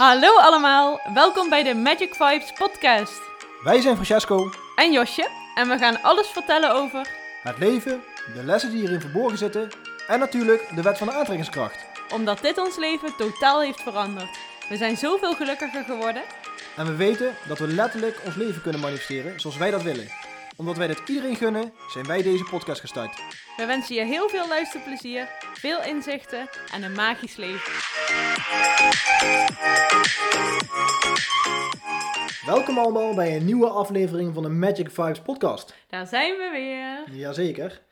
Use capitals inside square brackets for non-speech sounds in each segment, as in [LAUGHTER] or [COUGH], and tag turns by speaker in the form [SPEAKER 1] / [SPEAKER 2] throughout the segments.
[SPEAKER 1] Hallo allemaal, welkom bij de Magic Vibes podcast.
[SPEAKER 2] Wij zijn Francesco,
[SPEAKER 1] En Josje, en we gaan alles vertellen over...
[SPEAKER 2] het leven, de lessen die hierin verborgen zitten en natuurlijk de wet van de aantrekkingskracht.
[SPEAKER 1] omdat dit ons leven totaal heeft veranderd. We zijn zoveel gelukkiger geworden.
[SPEAKER 2] En we weten dat we letterlijk ons leven kunnen manifesteren zoals wij dat willen. Omdat wij dat iedereen gunnen, zijn wij deze podcast gestart.
[SPEAKER 1] We wensen je heel veel luisterplezier, veel inzichten en een magisch leven.
[SPEAKER 2] Welkom allemaal bij een nieuwe aflevering van de Magic Vibes podcast.
[SPEAKER 1] Daar zijn we weer.
[SPEAKER 2] Jazeker.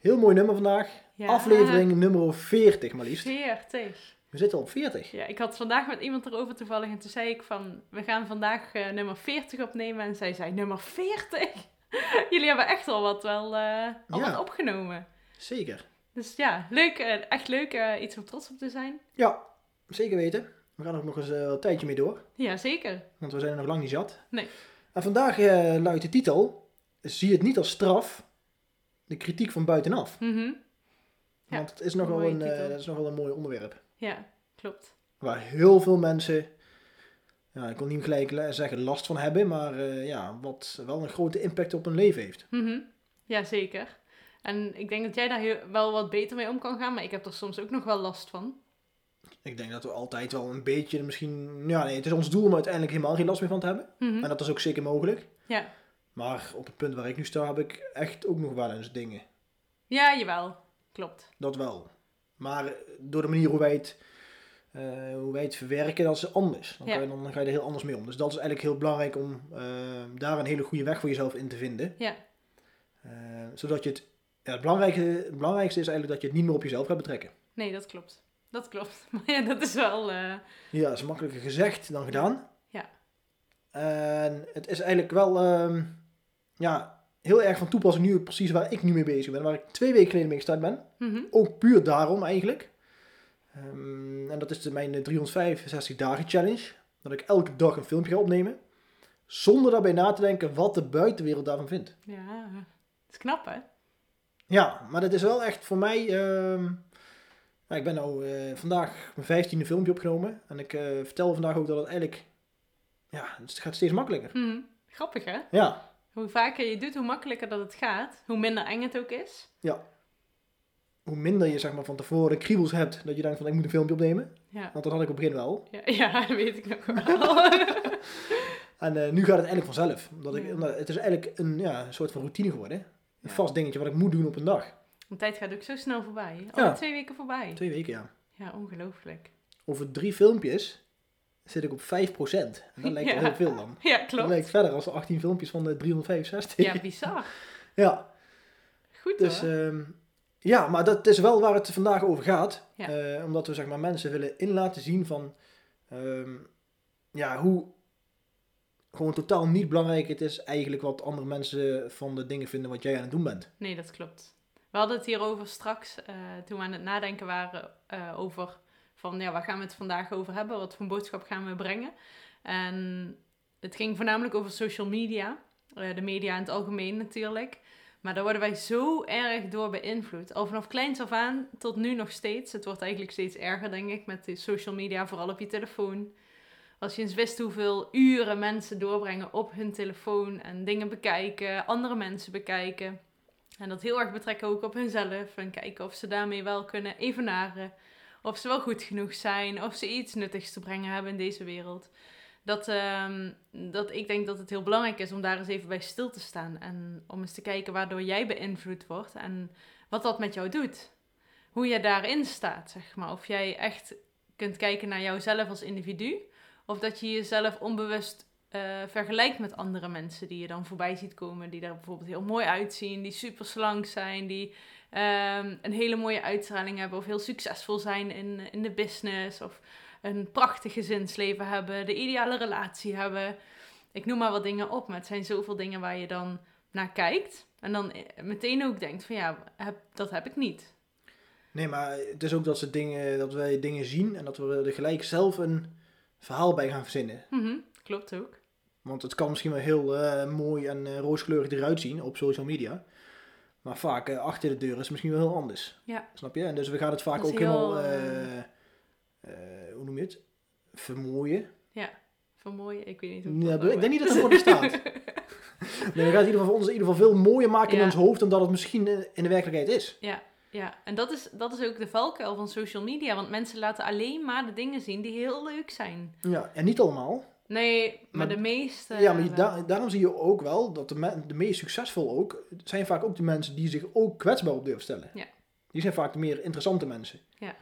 [SPEAKER 2] Heel mooi nummer vandaag.
[SPEAKER 1] Ja.
[SPEAKER 2] Aflevering nummer 40 maar liefst.
[SPEAKER 1] 40.
[SPEAKER 2] We zitten op 40.
[SPEAKER 1] Ja, ik had vandaag met iemand erover toevallig en toen zei ik van... We gaan vandaag eh, nummer 40 opnemen en zij zei nummer 40? [LAUGHS] Jullie hebben echt al wat, wel, eh, al
[SPEAKER 2] Ja.
[SPEAKER 1] wat opgenomen.
[SPEAKER 2] Zeker.
[SPEAKER 1] Dus ja, leuk, eh, echt leuk, eh, iets om trots op te zijn.
[SPEAKER 2] Ja, zeker weten. We gaan er nog eens eh, een tijdje mee door.
[SPEAKER 1] Ja, zeker.
[SPEAKER 2] Want we zijn er nog lang niet zat.
[SPEAKER 1] Nee.
[SPEAKER 2] En vandaag eh, luidt de titel: Zie het niet als straf, de kritiek van buitenaf.
[SPEAKER 1] Mhm. Ja,
[SPEAKER 2] Want het is nog, een, eh,
[SPEAKER 1] titel.
[SPEAKER 2] dat is nog wel een mooi onderwerp.
[SPEAKER 1] Ja, klopt.
[SPEAKER 2] Waar heel veel mensen, ja, ik wil niet gelijk le- zeggen last van hebben, maar eh, ja, wat wel een grote impact op hun leven heeft.
[SPEAKER 1] Mhm. Ja, zeker. En ik denk dat jij daar heel, wel wat beter mee om kan gaan, maar ik heb er soms ook nog wel last van.
[SPEAKER 2] Ik denk dat we altijd wel een beetje misschien, ja nee, het is ons doel om uiteindelijk helemaal geen last meer van te hebben.
[SPEAKER 1] Mhm.
[SPEAKER 2] En dat is ook zeker mogelijk.
[SPEAKER 1] Ja.
[SPEAKER 2] Maar op het punt waar ik nu sta heb ik echt ook nog wel eens dingen.
[SPEAKER 1] ja, jawel. Klopt.
[SPEAKER 2] Dat wel. Maar eh, door de manier hoe wij het, eh, hoe wij het verwerken, dat is anders. Dan,
[SPEAKER 1] Ja.
[SPEAKER 2] je, dan ga je er heel anders mee om. Dus dat is eigenlijk heel belangrijk om eh, daar een hele goede weg voor jezelf in te vinden.
[SPEAKER 1] Ja.
[SPEAKER 2] Eh, zodat je het, ja, het, belangrijkste, het belangrijkste is eigenlijk dat je het niet meer op jezelf gaat betrekken.
[SPEAKER 1] Nee, dat klopt. Dat klopt. [LAUGHS] Maar ja, dat is wel...
[SPEAKER 2] Ja, dat is makkelijker gezegd dan gedaan.
[SPEAKER 1] Ja.
[SPEAKER 2] En het is eigenlijk wel ehm, ja, heel erg van toepassing nu precies waar ik nu mee bezig ben. Waar ik twee weken geleden mee gestart ben.
[SPEAKER 1] mhm.
[SPEAKER 2] Ook puur daarom eigenlijk. Ehm, en dat is de, mijn eh, 365 dagen challenge. Dat ik elke dag een filmpje ga opnemen. Zonder daarbij na te denken wat de buitenwereld daarvan vindt.
[SPEAKER 1] Ja, dat is knap, hè?
[SPEAKER 2] Ja, maar dat is wel echt voor mij... ehm, nou, ik ben nou eh, vandaag mijn vijftiende filmpje opgenomen. En ik eh vertelde vandaag ook dat het eigenlijk... Ja, het gaat steeds makkelijker.
[SPEAKER 1] Mhm. Grappig, hè?
[SPEAKER 2] Ja,
[SPEAKER 1] Hoe vaker je doet, hoe makkelijker dat het gaat. Hoe minder eng het ook is.
[SPEAKER 2] Hoe minder je zeg maar, van tevoren kriebels hebt... dat je denkt van ik moet een filmpje opnemen.
[SPEAKER 1] Ja,
[SPEAKER 2] Want dat had ik op het begin wel.
[SPEAKER 1] ja, [LAUGHS] ja dat weet ik nog wel. [LAUGHS]
[SPEAKER 2] En eh, nu gaat het eigenlijk vanzelf. Omdat ik, omdat het is eigenlijk een, ja, soort van routine geworden. Een vast dingetje wat ik moet doen op een dag.
[SPEAKER 1] De tijd gaat ook zo snel voorbij. Al twee weken voorbij.
[SPEAKER 2] Twee weken, ja.
[SPEAKER 1] Ja, ongelooflijk.
[SPEAKER 2] Over drie filmpjes zit ik op 5%. En dat lijkt wel [LAUGHS] heel veel dan.
[SPEAKER 1] Ja,
[SPEAKER 2] Dat
[SPEAKER 1] klopt.
[SPEAKER 2] lijkt verder als 18 filmpjes van de 365.
[SPEAKER 1] Ja, bizar.
[SPEAKER 2] Ja,
[SPEAKER 1] Goed
[SPEAKER 2] dus
[SPEAKER 1] hoor.
[SPEAKER 2] Ja, maar dat is wel waar het vandaag over gaat.
[SPEAKER 1] Ja.
[SPEAKER 2] Eh, omdat we zeg maar, mensen willen in laten zien van ehm, ja, hoe gewoon totaal niet belangrijk het is eigenlijk wat andere mensen van de dingen vinden wat jij aan het doen bent.
[SPEAKER 1] Nee, dat klopt. We hadden het hierover straks, eh, toen we aan het nadenken waren eh, over van, ja, waar gaan we het vandaag over hebben? Wat voor boodschap gaan we brengen? En het ging voornamelijk over social media, de media in het algemeen natuurlijk. Maar daar worden wij zo erg door beïnvloed. Al vanaf kleins af aan tot nu nog steeds. Het wordt eigenlijk steeds erger, denk ik, met de social media, vooral op je telefoon. Als je eens wist hoeveel uren mensen doorbrengen op hun telefoon en dingen bekijken, andere mensen bekijken. En dat heel erg betrekken ook op hunzelf. En kijken of ze daarmee wel kunnen evenaren. Of ze wel goed genoeg zijn. Of ze iets nuttigs te brengen hebben in deze wereld. Dat, ehm, dat ik denk dat het heel belangrijk is om daar eens even bij stil te staan. En om eens te kijken waardoor jij beïnvloed wordt. En wat dat met jou doet. Hoe je daarin staat, zeg maar. Of jij echt kunt kijken naar jouzelf als individu. Of dat je jezelf onbewust eh, vergelijkt met andere mensen die je dan voorbij ziet komen. Die er bijvoorbeeld heel mooi uitzien, die super slank zijn, die ehm, een hele mooie uitstraling hebben. Of heel succesvol zijn in, in de business. Of een prachtig gezinsleven hebben, de ideale relatie hebben. Ik noem maar wat dingen op, maar het zijn zoveel dingen waar je dan naar kijkt. En dan eh, meteen ook denkt van ja, heb, dat heb ik niet.
[SPEAKER 2] Nee, maar het is ook dat, ze dingen, dat wij dingen zien en dat we er gelijk zelf een verhaal bij gaan verzinnen.
[SPEAKER 1] Mhm, klopt ook.
[SPEAKER 2] Want het kan misschien wel heel eh, mooi en eh, rooskleurig eruit zien op social media. Maar vaak eh, achter de deur is het misschien wel heel anders.
[SPEAKER 1] Ja.
[SPEAKER 2] Snap je? En dus we gaan het vaak ook
[SPEAKER 1] heel,
[SPEAKER 2] helemaal, hoe noem je het? vermooien.
[SPEAKER 1] Vermooien, ik weet niet hoe
[SPEAKER 2] Ja,
[SPEAKER 1] het
[SPEAKER 2] ik denk niet dat het voor staat. [LAUGHS] Nee, we gaan het in ieder geval voor ons in ieder geval veel mooier maken in
[SPEAKER 1] Ja.
[SPEAKER 2] ons hoofd dan dat het misschien in in de werkelijkheid is.
[SPEAKER 1] Ja, ja. en dat is, dat is ook de valkuil van social media. Want mensen laten alleen maar de dingen zien die heel leuk zijn.
[SPEAKER 2] Ja, en niet allemaal.
[SPEAKER 1] Nee, maar,
[SPEAKER 2] Maar-
[SPEAKER 1] de meeste...
[SPEAKER 2] ja, maar je-
[SPEAKER 1] wel.
[SPEAKER 2] da- daarom zie je ook wel dat de, me- de meest succesvol ook, zijn vaak ook de mensen die zich ook kwetsbaar op durven stellen.
[SPEAKER 1] Ja.
[SPEAKER 2] Die zijn vaak de meer interessante mensen.
[SPEAKER 1] Ja.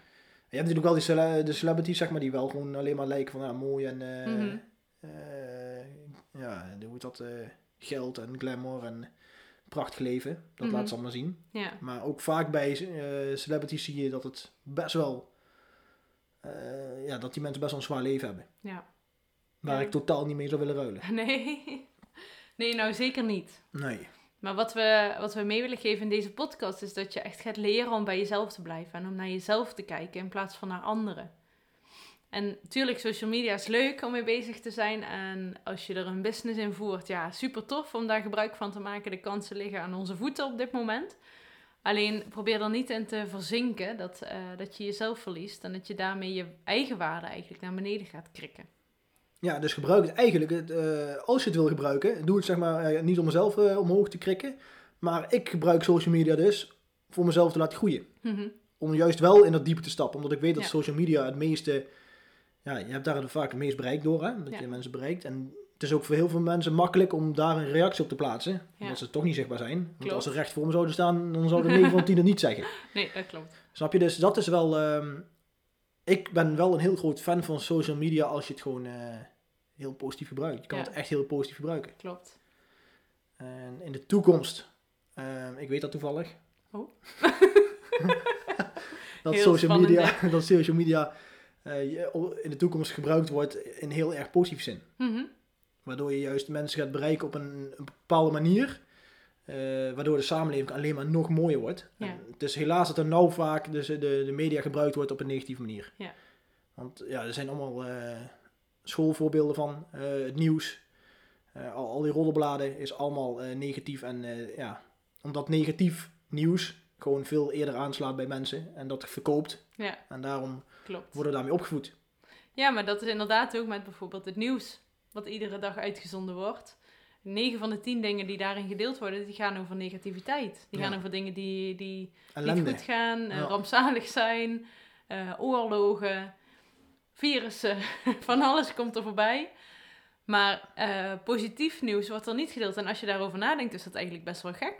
[SPEAKER 2] Je hebt natuurlijk wel die cele- de celebrities, zeg maar, die wel gewoon alleen maar lijken van ja, mooi en
[SPEAKER 1] Mhm.
[SPEAKER 2] eh, ja, hoe heet dat, eh, geld en glamour en prachtig leven. Dat
[SPEAKER 1] Mhm.
[SPEAKER 2] laat ze allemaal zien.
[SPEAKER 1] Ja,
[SPEAKER 2] Maar ook vaak bij celebrities zie je dat het best wel, ja, dat die mensen best wel een zwaar leven hebben.
[SPEAKER 1] ja.
[SPEAKER 2] Waar
[SPEAKER 1] Ja.
[SPEAKER 2] ik totaal niet mee zou willen ruilen. [LAUGHS]
[SPEAKER 1] Nee. Nee, nou zeker niet.
[SPEAKER 2] Nee.
[SPEAKER 1] Maar wat we, wat we mee willen geven in deze podcast is dat je echt gaat leren om bij jezelf te blijven en om naar jezelf te kijken in plaats van naar anderen. En natuurlijk, social media is leuk om mee bezig te zijn. En als je er een business in voert, ja, super tof om daar gebruik van te maken. De kansen liggen aan onze voeten op dit moment. Alleen probeer er niet in te verzinken dat, eh, dat je jezelf verliest en dat je daarmee je eigen waarde eigenlijk naar beneden gaat krikken.
[SPEAKER 2] Ja, dus gebruik het eigenlijk, het, eh, als je het wil gebruiken, doe het zeg maar eh, niet om mezelf eh, omhoog te krikken. Maar ik gebruik social media dus voor mezelf te laten groeien.
[SPEAKER 1] Mhm.
[SPEAKER 2] Om juist wel in dat diepe te stappen. Omdat ik weet dat
[SPEAKER 1] Ja.
[SPEAKER 2] social media het meeste, ja, je hebt daar vaak het meest bereik door, hè. Dat
[SPEAKER 1] Ja.
[SPEAKER 2] je mensen bereikt. En het is ook voor heel veel mensen makkelijk om daar een reactie op te plaatsen.
[SPEAKER 1] Ja.
[SPEAKER 2] Omdat ze toch niet zichtbaar zijn. Want als ze recht voor me zouden staan, dan zouden [LAUGHS] 9 van 10 het niet zeggen.
[SPEAKER 1] Nee, dat klopt.
[SPEAKER 2] Snap je? Dus dat is wel. ehm, ik ben wel een heel groot fan van social media als je het gewoon heel positief gebruikt. Je kan
[SPEAKER 1] Ja.
[SPEAKER 2] het echt heel positief gebruiken.
[SPEAKER 1] Klopt.
[SPEAKER 2] En in de toekomst, ehm, ik weet dat toevallig.
[SPEAKER 1] Oh. [LAUGHS]
[SPEAKER 2] dat,
[SPEAKER 1] Heel
[SPEAKER 2] social
[SPEAKER 1] spannend,
[SPEAKER 2] media, [LAUGHS] dat social media in de toekomst gebruikt wordt in heel erg positief zin.
[SPEAKER 1] Mhm.
[SPEAKER 2] Waardoor je juist mensen gaat bereiken op een, een bepaalde manier. eh, waardoor de samenleving alleen maar nog mooier wordt.
[SPEAKER 1] Ja.
[SPEAKER 2] En het is helaas dat er nou vaak dus de, de media gebruikt wordt op een negatieve manier.
[SPEAKER 1] Ja.
[SPEAKER 2] Want ja, er zijn allemaal eh, schoolvoorbeelden van. eh, het nieuws, eh, al, al die roddelbladen is allemaal eh, negatief. En ja, omdat negatief nieuws gewoon veel eerder aanslaat bij mensen. En dat verkoopt.
[SPEAKER 1] Ja,
[SPEAKER 2] En daarom
[SPEAKER 1] klopt.
[SPEAKER 2] worden we daarmee opgevoed.
[SPEAKER 1] Ja, maar dat is inderdaad ook met bijvoorbeeld het nieuws, wat iedere dag uitgezonden wordt. 9 van de 10 dingen die daarin gedeeld worden, die gaan over negativiteit. Die
[SPEAKER 2] Ja.
[SPEAKER 1] gaan over dingen die, die
[SPEAKER 2] Ellende.
[SPEAKER 1] niet goed gaan,
[SPEAKER 2] Ja.
[SPEAKER 1] rampzalig zijn, oorlogen, virussen, [LAUGHS] van alles komt er voorbij. Maar eh, positief nieuws wordt er niet gedeeld. En als je daarover nadenkt, is dat eigenlijk best wel gek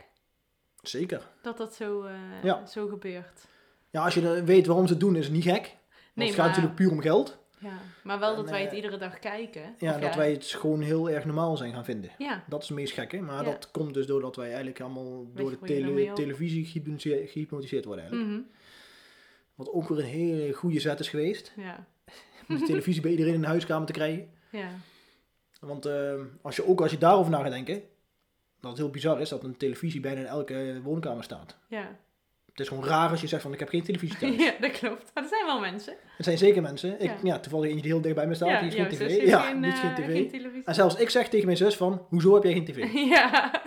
[SPEAKER 2] Zeker.
[SPEAKER 1] dat dat zo, eh,
[SPEAKER 2] Ja.
[SPEAKER 1] zo gebeurt.
[SPEAKER 2] Ja, als je weet waarom ze het doen, is het niet gek.
[SPEAKER 1] Nee,
[SPEAKER 2] het gaat
[SPEAKER 1] maar-
[SPEAKER 2] natuurlijk puur om geld.
[SPEAKER 1] Ja, maar wel
[SPEAKER 2] En,
[SPEAKER 1] dat wij het
[SPEAKER 2] eh,
[SPEAKER 1] iedere dag kijken.
[SPEAKER 2] Ja, dat wij het gewoon heel erg normaal zijn gaan vinden.
[SPEAKER 1] Ja,
[SPEAKER 2] Dat is het meest gekke. Maar
[SPEAKER 1] Ja.
[SPEAKER 2] dat komt dus doordat wij eigenlijk allemaal door de tele- televisie gehypnotiseerd, worden eigenlijk.
[SPEAKER 1] mhm,
[SPEAKER 2] Wat ook weer een hele goede zet is geweest.
[SPEAKER 1] ja,
[SPEAKER 2] Om de televisie bij iedereen in de huiskamer te krijgen.
[SPEAKER 1] ja.
[SPEAKER 2] Want eh, als je ook als je daarover na gaat denken. Dat het heel bizar is dat een televisie bijna in elke woonkamer staat.
[SPEAKER 1] Ja.
[SPEAKER 2] Het is gewoon raar als je zegt van ik heb geen televisie thuis. [LAUGHS]
[SPEAKER 1] ja, dat klopt. Maar er zijn wel mensen.
[SPEAKER 2] Het zijn zeker mensen. Ik,
[SPEAKER 1] Ja.
[SPEAKER 2] ja. toevallig eentje die heel dicht bij me staat.
[SPEAKER 1] ja,
[SPEAKER 2] die is geen tv. Ja,
[SPEAKER 1] geen,
[SPEAKER 2] niet
[SPEAKER 1] eh,
[SPEAKER 2] geen tv.
[SPEAKER 1] geen televisie.
[SPEAKER 2] En zelfs ik zeg tegen mijn zus van, hoezo heb jij geen tv? [LAUGHS]
[SPEAKER 1] ja. [LAUGHS]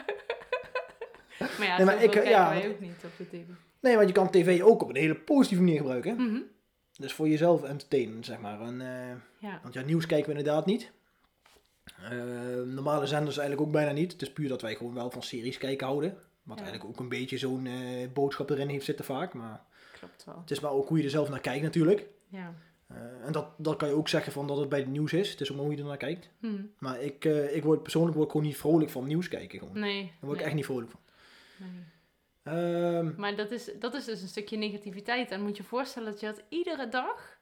[SPEAKER 1] maar ja,
[SPEAKER 2] Nee, maar ik, eh, ja,
[SPEAKER 1] wij ook niet op de tv.
[SPEAKER 2] Nee, want je kan tv ook op een hele positieve manier gebruiken.
[SPEAKER 1] Mhm.
[SPEAKER 2] Dus voor jezelf entertainen, zeg maar. En, eh,
[SPEAKER 1] Ja,
[SPEAKER 2] want ja, nieuws kijken we inderdaad niet. Eh, normale zenders eigenlijk ook bijna niet. Het is puur dat wij gewoon wel van series kijken houden. Wat
[SPEAKER 1] Ja.
[SPEAKER 2] eigenlijk ook een beetje zo'n eh, boodschap erin heeft zitten vaak. Maar
[SPEAKER 1] klopt wel.
[SPEAKER 2] het is maar ook hoe je er zelf naar kijkt natuurlijk.
[SPEAKER 1] Ja.
[SPEAKER 2] En dat, dat kan je ook zeggen van dat het bij het nieuws is. Het is ook maar hoe je er naar kijkt.
[SPEAKER 1] Mhm.
[SPEAKER 2] Maar ik, ik word persoonlijk word ik gewoon niet vrolijk van nieuws kijken. Gewoon. Daar
[SPEAKER 1] Nee.
[SPEAKER 2] word ik
[SPEAKER 1] nee,
[SPEAKER 2] echt niet vrolijk van.
[SPEAKER 1] nee.
[SPEAKER 2] Ehm,
[SPEAKER 1] Maar dat is, dat is dus een stukje negativiteit. En moet je voorstellen dat je dat iedere dag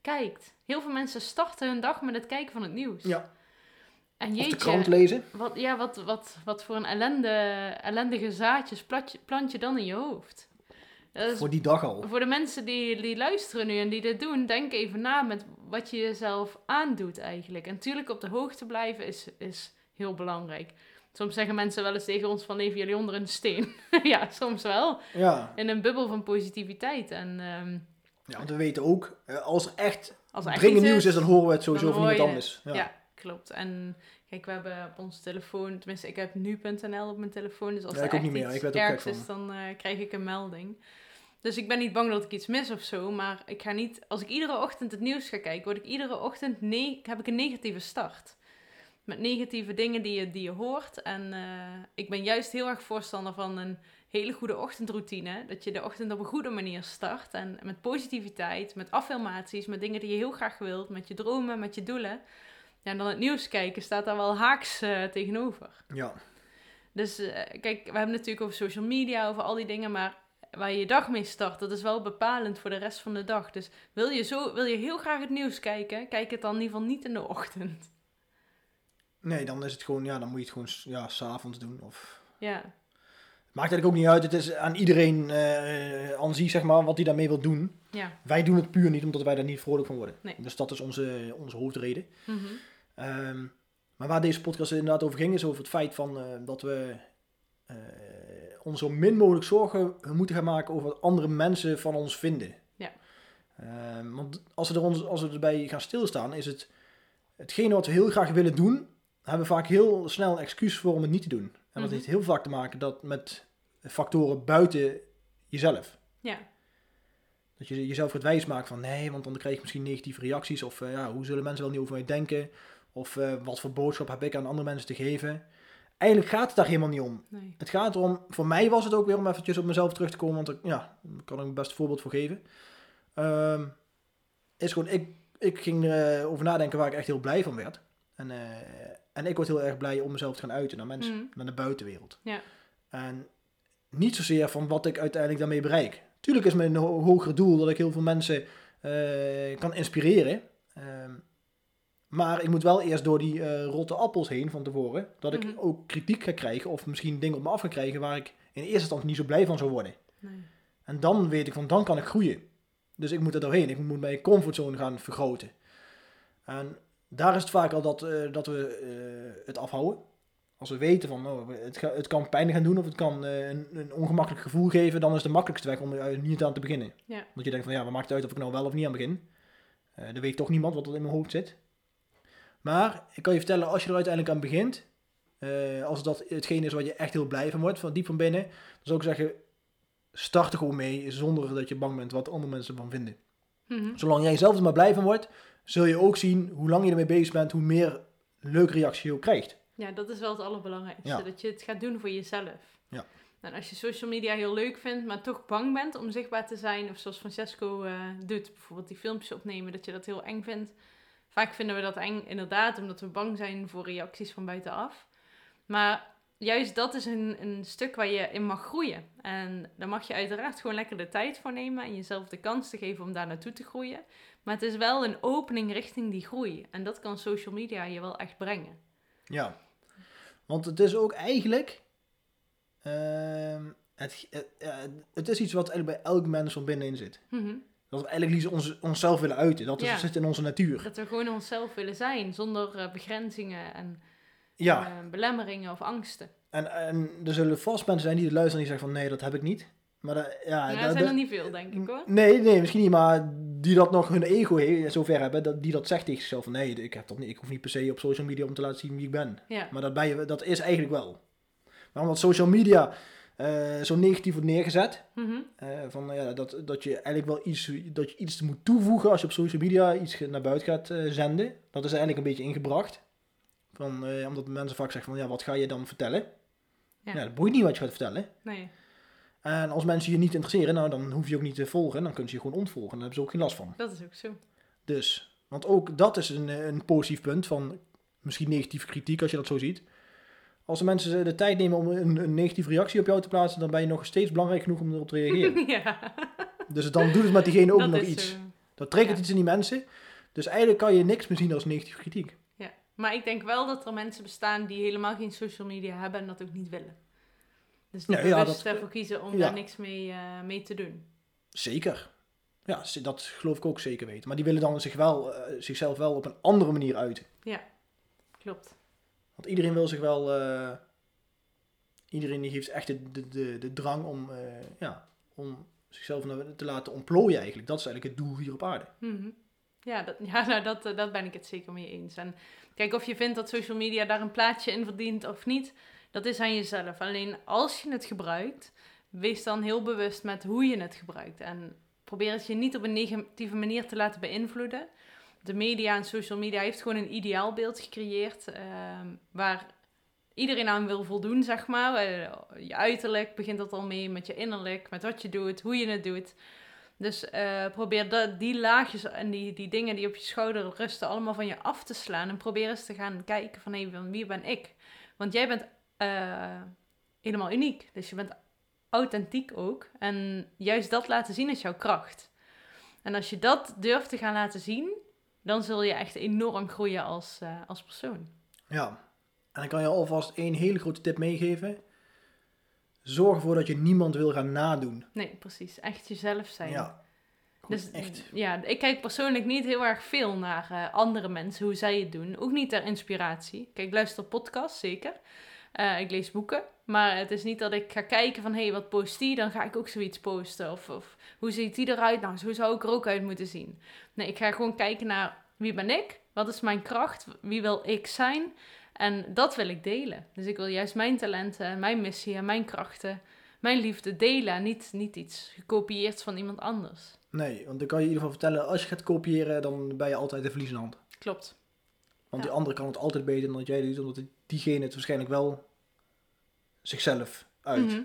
[SPEAKER 1] kijkt. Heel veel mensen starten hun dag met het kijken van het nieuws.
[SPEAKER 2] ja,
[SPEAKER 1] En
[SPEAKER 2] of de
[SPEAKER 1] jeetje,
[SPEAKER 2] krant lezen.
[SPEAKER 1] wat, ja, wat, wat, wat voor een ellende, ellendige zaadjes plant je, plant je dan in je hoofd?
[SPEAKER 2] Voor die dag al.
[SPEAKER 1] Voor de mensen die, die luisteren nu en die dit doen, denk even na met wat je jezelf aandoet eigenlijk. En natuurlijk op de hoogte blijven is, is heel belangrijk. Soms zeggen mensen wel eens tegen ons van leven jullie onder een steen. [LAUGHS] ja, soms wel.
[SPEAKER 2] Ja.
[SPEAKER 1] In een bubbel van positiviteit. En ehm,
[SPEAKER 2] ja, want we weten ook, eh, als er echt
[SPEAKER 1] als er
[SPEAKER 2] dringend nieuws is, dan horen we het sowieso van iemand anders.
[SPEAKER 1] ja.
[SPEAKER 2] Ja.
[SPEAKER 1] klopt. En kijk, we hebben op onze telefoon, tenminste ik heb nu.nl op mijn telefoon. Dus als
[SPEAKER 2] Ja,
[SPEAKER 1] er
[SPEAKER 2] ik ook
[SPEAKER 1] echt
[SPEAKER 2] niet meer.
[SPEAKER 1] iets
[SPEAKER 2] Ik er
[SPEAKER 1] ergs is, dan eh, krijg ik een melding. Dus ik ben niet bang dat ik iets mis of zo, maar ik ga niet, als ik iedere ochtend het nieuws ga kijken, word ik iedere ochtend, heb ik een negatieve start. Met negatieve dingen die je, die je hoort. En eh, ik ben juist heel erg voorstander van een hele goede ochtendroutine. Dat je de ochtend op een goede manier start. En met positiviteit, met affirmaties, met dingen die je heel graag wilt, met je dromen, met je doelen. Ja, en dan het nieuws kijken staat daar wel haaks eh, tegenover.
[SPEAKER 2] Ja.
[SPEAKER 1] Dus eh, kijk, we hebben natuurlijk over social media, over al die dingen, maar waar je je dag mee start, dat is wel bepalend voor de rest van de dag. Dus wil je, zo, wil je heel graag het nieuws kijken, kijk het dan in ieder geval niet in de ochtend.
[SPEAKER 2] Nee, dan is het gewoon, ja, dan moet je het gewoon ja, s'avonds doen. Of...
[SPEAKER 1] Ja,
[SPEAKER 2] Maakt eigenlijk ook niet uit. Het is aan iedereen eh aan zich, zeg maar, wat hij daarmee wil doen.
[SPEAKER 1] ja.
[SPEAKER 2] Wij doen het puur niet omdat wij daar niet vrolijk van worden.
[SPEAKER 1] Nee.
[SPEAKER 2] Dus dat is onze, onze hoofdreden.
[SPEAKER 1] Mhm.
[SPEAKER 2] Ehm, maar waar deze podcast inderdaad over ging, is over het feit van, eh, dat we ons zo min mogelijk zorgen moeten gaan maken over wat andere mensen van ons vinden.
[SPEAKER 1] Ja.
[SPEAKER 2] Ehm, want als we, er ons, als we erbij gaan stilstaan, is het hetgene wat we heel graag willen doen, hebben vaak heel snel een excuus voor om het niet te doen. En dat
[SPEAKER 1] Mhm.
[SPEAKER 2] heeft heel vaak te maken dat met factoren buiten jezelf.
[SPEAKER 1] Ja,
[SPEAKER 2] Dat je jezelf gaat wijsmaken van nee, want dan krijg je misschien negatieve reacties. Of eh, ja, hoe zullen mensen wel niet over mij denken? Of eh, wat voor boodschap heb ik aan andere mensen te geven? Eigenlijk gaat het daar helemaal niet om.
[SPEAKER 1] nee.
[SPEAKER 2] Het gaat erom, voor mij was het ook weer om eventjes op mezelf terug te komen. Want ik, ja, daar kan ik een best voorbeeld voor geven. Ehm, is gewoon, ik, ik ging erover nadenken waar ik echt heel blij van werd. En, eh, en ik word heel erg blij om mezelf te gaan uiten naar mensen,
[SPEAKER 1] Mhm.
[SPEAKER 2] naar de buitenwereld.
[SPEAKER 1] Ja.
[SPEAKER 2] En niet zozeer van wat ik uiteindelijk daarmee bereik. Tuurlijk is mijn ho- hogere doel dat ik heel veel mensen eh, kan inspireren. Ehm, maar ik moet wel eerst door die eh, rotte appels heen van tevoren. Dat ik
[SPEAKER 1] Mhm.
[SPEAKER 2] ook kritiek ga krijgen of misschien dingen op me af ga krijgen waar ik in eerste instantie niet zo blij van zou worden.
[SPEAKER 1] nee.
[SPEAKER 2] En dan weet ik van dan kan ik groeien. Dus ik moet er doorheen. Ik moet mijn comfortzone gaan vergroten. En daar is het vaak al dat, eh, dat we eh, het afhouden. Als we weten van oh, het, ga- het kan pijn gaan doen of het kan eh, een, een ongemakkelijk gevoel geven, dan is de makkelijkste weg om er niet aan te beginnen.
[SPEAKER 1] Ja.
[SPEAKER 2] Want je denkt van ja, wat maakt het uit of ik nou wel of niet aan begin? Dan weet toch niemand wat er in mijn hoofd zit. Maar ik kan je vertellen, als je er uiteindelijk aan begint, als dat hetgeen is waar je echt heel blij van wordt, van diep van binnen, dan zou ik zeggen, start er gewoon mee zonder dat je bang bent wat andere mensen ervan vinden.
[SPEAKER 1] Mhm.
[SPEAKER 2] Zolang jij zelf er maar blij van wordt, zul je ook zien hoe lang je ermee bezig bent, hoe meer leuke reactie je ook krijgt.
[SPEAKER 1] Ja, dat is wel het allerbelangrijkste.
[SPEAKER 2] Ja.
[SPEAKER 1] Dat je het gaat doen voor jezelf.
[SPEAKER 2] Ja.
[SPEAKER 1] En als je social media heel leuk vindt, maar toch bang bent om zichtbaar te zijn, of zoals Francesco eh, doet, bijvoorbeeld die filmpjes opnemen, dat je dat heel eng vindt. Vaak vinden we dat eng, inderdaad, omdat we bang zijn voor reacties van buitenaf. Maar juist dat is een, een stuk waar je in mag groeien. En daar mag je uiteraard gewoon lekker de tijd voor nemen en jezelf de kans te geven om daar naartoe te groeien. Maar het is wel een opening richting die groei. En dat kan social media je wel echt brengen.
[SPEAKER 2] Ja, want het is ook eigenlijk, ehm, het, het, eh, het is iets wat eigenlijk bij elk mens van binnenin zit.
[SPEAKER 1] Mhm.
[SPEAKER 2] Dat we eigenlijk ons, onszelf willen uiten. Dat is,
[SPEAKER 1] Ja.
[SPEAKER 2] zit in onze natuur.
[SPEAKER 1] Dat we gewoon onszelf willen zijn, zonder eh, begrenzingen en
[SPEAKER 2] Ja,
[SPEAKER 1] eh, belemmeringen of angsten.
[SPEAKER 2] en, en er zullen vast mensen zijn die het luisteren en die zeggen van nee, dat heb ik niet. Maar dat, ja,
[SPEAKER 1] Ja,
[SPEAKER 2] dat-
[SPEAKER 1] zijn
[SPEAKER 2] dat-
[SPEAKER 1] er niet veel, denk ik hoor.
[SPEAKER 2] Nee, nee, misschien niet, maar die dat nog hun ego he- zover hebben, dat, die dat zegt tegen zichzelf van nee, ik, heb dat niet, ik hoef niet per se op social media om te laten zien wie ik ben.
[SPEAKER 1] Ja,
[SPEAKER 2] Maar dat, ben je, dat is eigenlijk wel. Maar omdat social media eh, zo negatief wordt neergezet,
[SPEAKER 1] Mhm.
[SPEAKER 2] eh, van, ja, dat, dat je eigenlijk wel iets, dat je iets moet toevoegen als je op social media iets naar buiten gaat zenden. Dat is eigenlijk een beetje ingebracht. Van, eh, omdat mensen vaak zeggen van ja, wat ga je dan vertellen?
[SPEAKER 1] Ja.
[SPEAKER 2] Ja, dat boeit niet wat je gaat vertellen.
[SPEAKER 1] nee.
[SPEAKER 2] En als mensen je niet interesseren, nou, dan hoef je ook niet te volgen. Dan kun je je gewoon ontvolgen. Daar hebben ze ook geen last van.
[SPEAKER 1] Dat is ook zo.
[SPEAKER 2] Dus, want ook dat is een, eh, een positief punt van misschien negatieve kritiek als je dat zo ziet. Als de mensen de tijd nemen om een, een negatieve reactie op jou te plaatsen, dan ben je nog steeds belangrijk genoeg om erop te reageren. [LAUGHS]
[SPEAKER 1] ja,
[SPEAKER 2] dus dan doet het met diegene ook
[SPEAKER 1] dat
[SPEAKER 2] nog iets.
[SPEAKER 1] zo.
[SPEAKER 2] Dat triggert
[SPEAKER 1] Ja.
[SPEAKER 2] iets in die mensen. Dus eigenlijk kan je niks meer zien als negatieve kritiek.
[SPEAKER 1] Ja. Maar ik denk wel dat er mensen bestaan die helemaal geen social media hebben en dat ook niet willen. Dus die
[SPEAKER 2] Ja, ja, dat-
[SPEAKER 1] ervoor kiezen om
[SPEAKER 2] ja.
[SPEAKER 1] daar niks mee, eh, mee te doen.
[SPEAKER 2] Zeker. Ja, dat geloof ik ook zeker weten. Maar die willen dan zich wel, eh, zichzelf wel op een andere manier uiten.
[SPEAKER 1] Klopt.
[SPEAKER 2] Want iedereen wil zich wel. eh, iedereen die heeft echt de, de, de, de drang om, ja, om zichzelf te laten ontplooien eigenlijk. Dat is eigenlijk het doel hier op aarde.
[SPEAKER 1] Mhm. Ja, dat, [LAUGHS] ja nou, dat, eh, dat ben ik het zeker mee eens. En kijk, of je vindt dat social media daar een plaatsje in verdient of niet, dat is aan jezelf. Alleen als je het gebruikt, wees dan heel bewust met hoe je het gebruikt. En probeer het je niet op een negatieve manier te laten beïnvloeden. De media en social media heeft gewoon een ideaalbeeld gecreëerd ehm, waar iedereen aan wil voldoen, zeg maar. Eh, je uiterlijk begint dat al mee met je innerlijk, met wat je doet, hoe je het doet. Dus eh, probeer die laagjes en die, die dingen die op je schouder rusten allemaal van je af te slaan. En probeer eens te gaan kijken van hé, hey, wie ben ik? Want jij bent eh, helemaal uniek. Dus je bent authentiek ook. En juist dat laten zien is jouw kracht. En als je dat durft te gaan laten zien, dan zul je echt enorm groeien als, uh, als persoon.
[SPEAKER 2] Ja, en ik kan je alvast één hele grote tip meegeven. Zorg ervoor dat je niemand wil gaan nadoen.
[SPEAKER 1] Nee, precies. Echt jezelf zijn.
[SPEAKER 2] Ja.
[SPEAKER 1] Dus echt. ja, ik kijk persoonlijk niet heel erg veel naar uh, andere mensen, hoe zij het doen. Ook niet ter inspiratie. Kijk, ik luister podcasts, zeker. Uh, ik lees boeken. Maar het is niet dat ik ga kijken van, hé, hey, wat post die? Dan ga ik ook zoiets posten. Of, of hoe ziet die eruit? Nou, zo zou ik er ook uit moeten zien. Nee, ik ga gewoon kijken naar wie ben ik? Wat is mijn kracht? Wie wil ik zijn? En dat wil ik delen. Dus ik wil juist mijn talenten, mijn missie en mijn krachten, mijn liefde delen. niet, niet iets gekopieerd van iemand anders.
[SPEAKER 2] Nee, want dan kan je in ieder geval vertellen, als je gaat kopiëren, dan ben je altijd de verliezende hand.
[SPEAKER 1] Klopt.
[SPEAKER 2] Want die andere kan het altijd beter dan dat jij doet, omdat diegene het waarschijnlijk wel zichzelf uit. Mhm.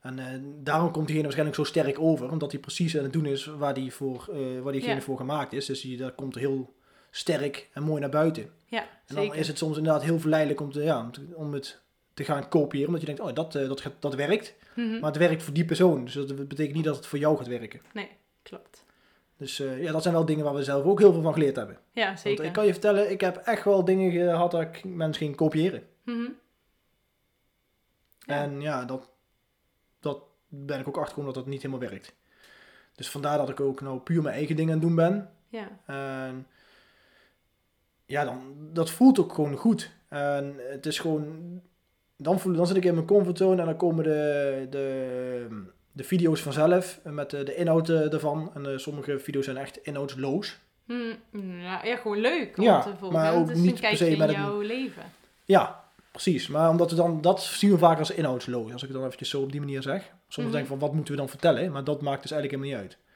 [SPEAKER 2] En uh, daarom komt diegene waarschijnlijk zo sterk over, omdat hij precies aan het doen is waar, die voor, uh, waar diegene voor gemaakt is. Dus die, dat komt heel sterk en mooi naar buiten.
[SPEAKER 1] Ja,
[SPEAKER 2] en dan is het soms inderdaad heel verleidelijk om, te, ja, om, te, om het te gaan kopiëren, omdat je denkt, oh, dat, uh, dat, dat werkt. Mm -hmm. Maar het werkt voor die persoon, dus dat betekent niet dat het voor jou gaat werken.
[SPEAKER 1] Nee, klopt.
[SPEAKER 2] Dus ja, dat zijn wel dingen waar we zelf ook heel veel van geleerd hebben.
[SPEAKER 1] Ja, zeker.
[SPEAKER 2] Want ik kan je vertellen, ik heb echt wel dingen gehad dat ik mensen ging kopiëren.
[SPEAKER 1] Mm -hmm.
[SPEAKER 2] En ja, dat, dat ben ik ook achtergekomen dat dat niet helemaal werkt. Dus vandaar dat ik ook nou puur mijn eigen dingen aan het doen ben.
[SPEAKER 1] Ja.
[SPEAKER 2] En ja, dan, dat voelt ook gewoon goed. En het is gewoon, dan, voel, dan zit ik in mijn comfortzone en dan komen de, de, de video's vanzelf met de, de inhoud eh, ervan. En uh, sommige video's zijn echt inhoudsloos.
[SPEAKER 1] Mm, ja, ja, gewoon leuk om
[SPEAKER 2] ja,
[SPEAKER 1] te.
[SPEAKER 2] Maar ook
[SPEAKER 1] het is
[SPEAKER 2] niet
[SPEAKER 1] een
[SPEAKER 2] per se met een-
[SPEAKER 1] jouw leven.
[SPEAKER 2] Ja, precies. Maar omdat we dan, dat zien we vaak als inhoudsloos. Als ik het dan eventjes zo op die manier zeg. Soms
[SPEAKER 1] Mhm.
[SPEAKER 2] denk ik van, wat moeten we dan vertellen? Maar dat maakt dus eigenlijk helemaal niet uit.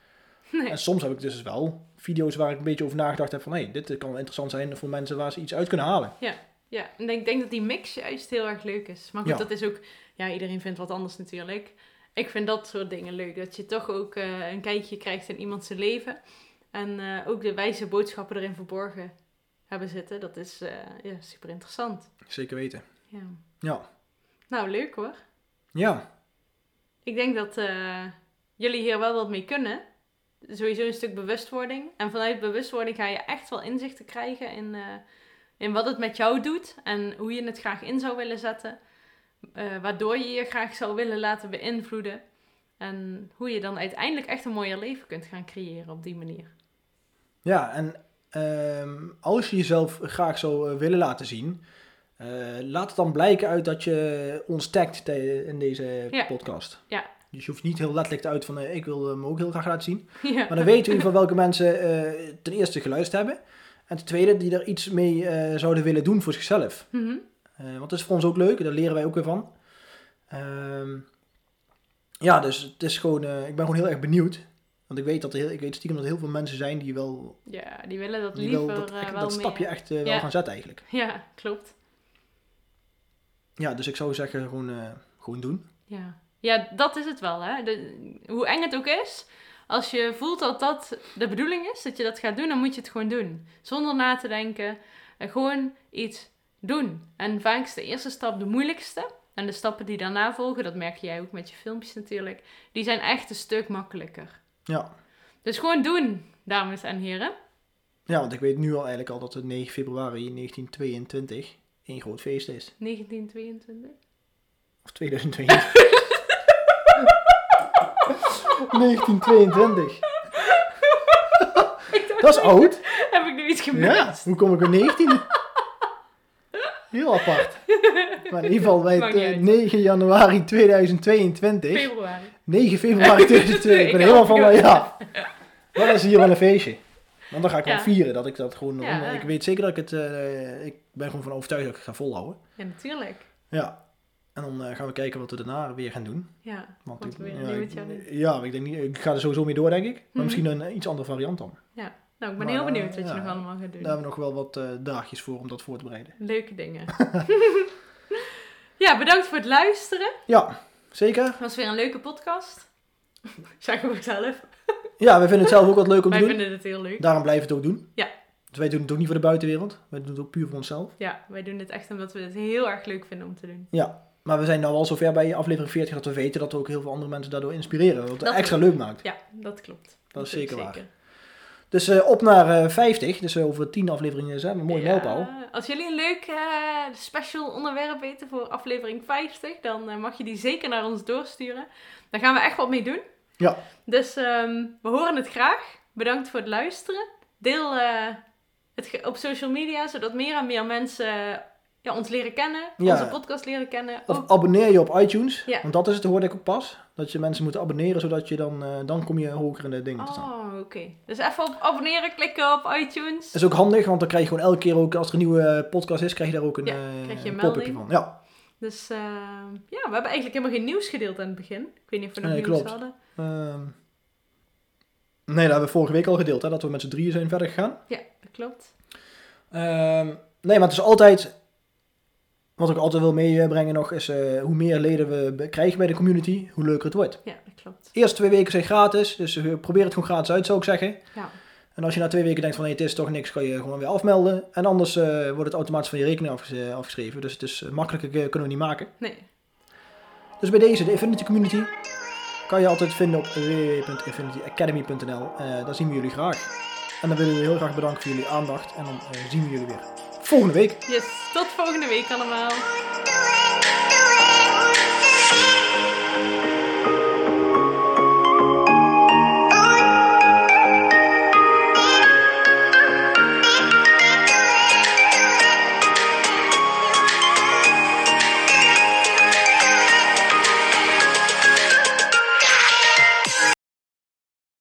[SPEAKER 1] Nee.
[SPEAKER 2] En soms heb ik dus wel video's waar ik een beetje over nagedacht heb van, hé, dit kan wel interessant zijn voor mensen waar ze iets uit kunnen halen.
[SPEAKER 1] Ja, en ik denk dat die mix juist heel erg leuk is. Maar goed,
[SPEAKER 2] Ja.
[SPEAKER 1] dat is ook... Ja, iedereen vindt wat anders natuurlijk. Ik vind dat soort dingen leuk. Dat je toch ook eh, een kijkje krijgt in iemands leven. En eh, ook de wijze boodschappen erin verborgen hebben zitten. Dat is eh, ja, super interessant.
[SPEAKER 2] Zeker weten.
[SPEAKER 1] Ja.
[SPEAKER 2] Ja.
[SPEAKER 1] Nou, leuk hoor.
[SPEAKER 2] Ja.
[SPEAKER 1] Ik denk dat jullie hier wel wat mee kunnen. Sowieso een stuk bewustwording. En vanuit bewustwording ga je echt wel inzichten krijgen in, eh, in wat het met jou doet. En hoe je het graag in zou willen zetten. Eh, waardoor je je graag zou willen laten beïnvloeden. En hoe je dan uiteindelijk echt een mooier leven kunt gaan creëren op die manier.
[SPEAKER 2] Ja, en ehm, als je jezelf graag zou eh, willen laten zien, laat het dan blijken uit dat je ons tagt in deze
[SPEAKER 1] Ja.
[SPEAKER 2] podcast.
[SPEAKER 1] Ja.
[SPEAKER 2] Dus je hoeft niet heel letterlijk te uit van, eh, ik wil eh, me ook heel graag laten zien. [LAUGHS]
[SPEAKER 1] ja.
[SPEAKER 2] Maar dan weten we in ieder geval welke mensen eh, ten eerste geluisterd hebben. En ten tweede, die er iets mee eh, zouden willen doen voor zichzelf.
[SPEAKER 1] Mhm.
[SPEAKER 2] Eh, want dat is voor ons ook leuk, daar leren wij ook weer van. Ehm, ja, dus het is gewoon, eh, ik ben gewoon heel erg benieuwd. Want ik weet, dat er heel, ik weet stiekem dat er heel veel mensen zijn die wel,
[SPEAKER 1] ja, die willen dat
[SPEAKER 2] die
[SPEAKER 1] liever
[SPEAKER 2] wel dat,
[SPEAKER 1] eh,
[SPEAKER 2] echt-
[SPEAKER 1] wel
[SPEAKER 2] dat stapje echt eh, wel gaan zetten eigenlijk.
[SPEAKER 1] Ja, klopt.
[SPEAKER 2] Ja, dus ik zou zeggen, gewoon, eh, gewoon doen.
[SPEAKER 1] Ja. Ja, dat is het wel. Hè? De- hoe eng het ook is, als je voelt dat dat de bedoeling is, dat je dat gaat doen, dan moet je het gewoon doen. Zonder na te denken, en gewoon iets doen. En vaak is de eerste stap de moeilijkste. En de stappen die daarna volgen, dat merk jij ook met je filmpjes natuurlijk, die zijn echt een stuk makkelijker.
[SPEAKER 2] Ja.
[SPEAKER 1] Dus gewoon doen, dames en heren.
[SPEAKER 2] ja, want ik weet nu al eigenlijk al dat het 9 februari 1922 één groot feest is.
[SPEAKER 1] 1922.
[SPEAKER 2] Of 2022. [LAUGHS] 1922. [LAUGHS] Dat is oud.
[SPEAKER 1] Heb ik nu iets gemist?
[SPEAKER 2] Ja, hoe kom ik op 19? Heel apart. Maar in ieder geval bij
[SPEAKER 1] Maakt
[SPEAKER 2] het,
[SPEAKER 1] niet
[SPEAKER 2] eh,
[SPEAKER 1] uit.
[SPEAKER 2] 9 januari 2022.
[SPEAKER 1] Februari.
[SPEAKER 2] 9 februari 2022. Ik ben helemaal van, eh, ja, dat is hier wel een feestje. Want dan ga ik wel vieren dat ik dat gewoon...
[SPEAKER 1] Ja.
[SPEAKER 2] Ik weet zeker dat ik het... eh, ik ben gewoon van overtuigd dat ik het ga volhouden.
[SPEAKER 1] Ja, natuurlijk.
[SPEAKER 2] Ja. En dan eh, gaan we kijken wat we daarna weer gaan doen.
[SPEAKER 1] Ja,
[SPEAKER 2] Want ik,
[SPEAKER 1] we weer
[SPEAKER 2] ja, ik, ja, ik denk niet, ik ga er sowieso mee door, denk ik. Maar
[SPEAKER 1] Mhm.
[SPEAKER 2] misschien een eh, iets andere variant dan.
[SPEAKER 1] Nou, ik ben
[SPEAKER 2] Maar,
[SPEAKER 1] heel benieuwd wat
[SPEAKER 2] ja,
[SPEAKER 1] je nog allemaal gaat doen.
[SPEAKER 2] Daar hebben we nog wel wat eh dagjes voor om dat voor te bereiden.
[SPEAKER 1] Leuke dingen. [LAUGHS] ja, bedankt voor het luisteren.
[SPEAKER 2] Ja, zeker.
[SPEAKER 1] Het was weer een leuke podcast. [LAUGHS] Zeg ik zelf.
[SPEAKER 2] Ja, we vinden het zelf ook wat leuk om te
[SPEAKER 1] Wij
[SPEAKER 2] doen.
[SPEAKER 1] vinden het heel leuk.
[SPEAKER 2] Daarom blijven we het ook doen.
[SPEAKER 1] Ja.
[SPEAKER 2] Dus wij doen het ook niet voor de buitenwereld. Wij doen het ook puur voor onszelf.
[SPEAKER 1] Ja, wij doen dit echt omdat we het heel erg leuk vinden om te doen.
[SPEAKER 2] Ja. Maar we zijn nou al zover bij aflevering 40 dat we weten dat we ook heel veel andere mensen daardoor inspireren. Wat het extra leuk maakt.
[SPEAKER 1] Ja, dat klopt.
[SPEAKER 2] Dat is zeker waar. Dus eh, op naar eh 50. Dus eh, over 10 afleveringen zijn we een mooie mijlpaal.
[SPEAKER 1] Als jullie een leuk special onderwerp weten voor aflevering 50, dan mag je die zeker naar ons doorsturen. Daar gaan we echt wat mee doen.
[SPEAKER 2] Ja.
[SPEAKER 1] Dus ehm, we horen het graag. Bedankt voor het luisteren. Deel het op social media, zodat meer en meer mensen ja, ons leren kennen.
[SPEAKER 2] Ja.
[SPEAKER 1] Onze podcast leren kennen.
[SPEAKER 2] Of
[SPEAKER 1] Ook-
[SPEAKER 2] abonneer je op iTunes.
[SPEAKER 1] Ja.
[SPEAKER 2] Want dat is het, hoorde ik ook pas. Dat je mensen moet abonneren, zodat je dan, eh, dan kom je hoger in de dingen te staan.
[SPEAKER 1] Oh, oké. Dus even op abonneren klikken op iTunes.
[SPEAKER 2] Dat is ook handig, want dan krijg je gewoon elke keer ook, als er een nieuwe eh, podcast is, krijg je daar ook een,
[SPEAKER 1] Ja,
[SPEAKER 2] eh,
[SPEAKER 1] krijg je een
[SPEAKER 2] een pop-upje
[SPEAKER 1] melding.
[SPEAKER 2] van. Ja.
[SPEAKER 1] Dus ja, we hebben eigenlijk helemaal geen nieuws gedeeld aan het begin. Ik weet niet of we nog
[SPEAKER 2] Nee,
[SPEAKER 1] nieuws
[SPEAKER 2] klopt.
[SPEAKER 1] hadden.
[SPEAKER 2] Ehm, nee, dat hebben we vorige week al gedeeld, hè, dat we met z'n drieën zijn verder gegaan.
[SPEAKER 1] Ja, dat klopt.
[SPEAKER 2] Ehm, nee, maar het is altijd. Wat ik altijd wil meebrengen nog is eh, hoe meer leden we krijgen bij de community, hoe leuker het wordt.
[SPEAKER 1] Ja, dat klopt.
[SPEAKER 2] De eerste twee weken zijn gratis, dus eh, probeer het gewoon gratis uit zou ik zeggen.
[SPEAKER 1] Ja.
[SPEAKER 2] En als je na twee weken denkt van nee, het is toch niks, kan je gewoon weer afmelden. En anders eh, wordt het automatisch van je rekening afges- afgeschreven. Dus het is makkelijker kunnen we niet maken.
[SPEAKER 1] Nee.
[SPEAKER 2] Dus bij deze, de Infinity Community, kan je altijd vinden op www.infinityacademy.nl. Daar zien we jullie graag. En dan willen we heel graag bedanken voor jullie aandacht. En dan zien we jullie weer volgende week.
[SPEAKER 1] Yes, tot volgende week allemaal.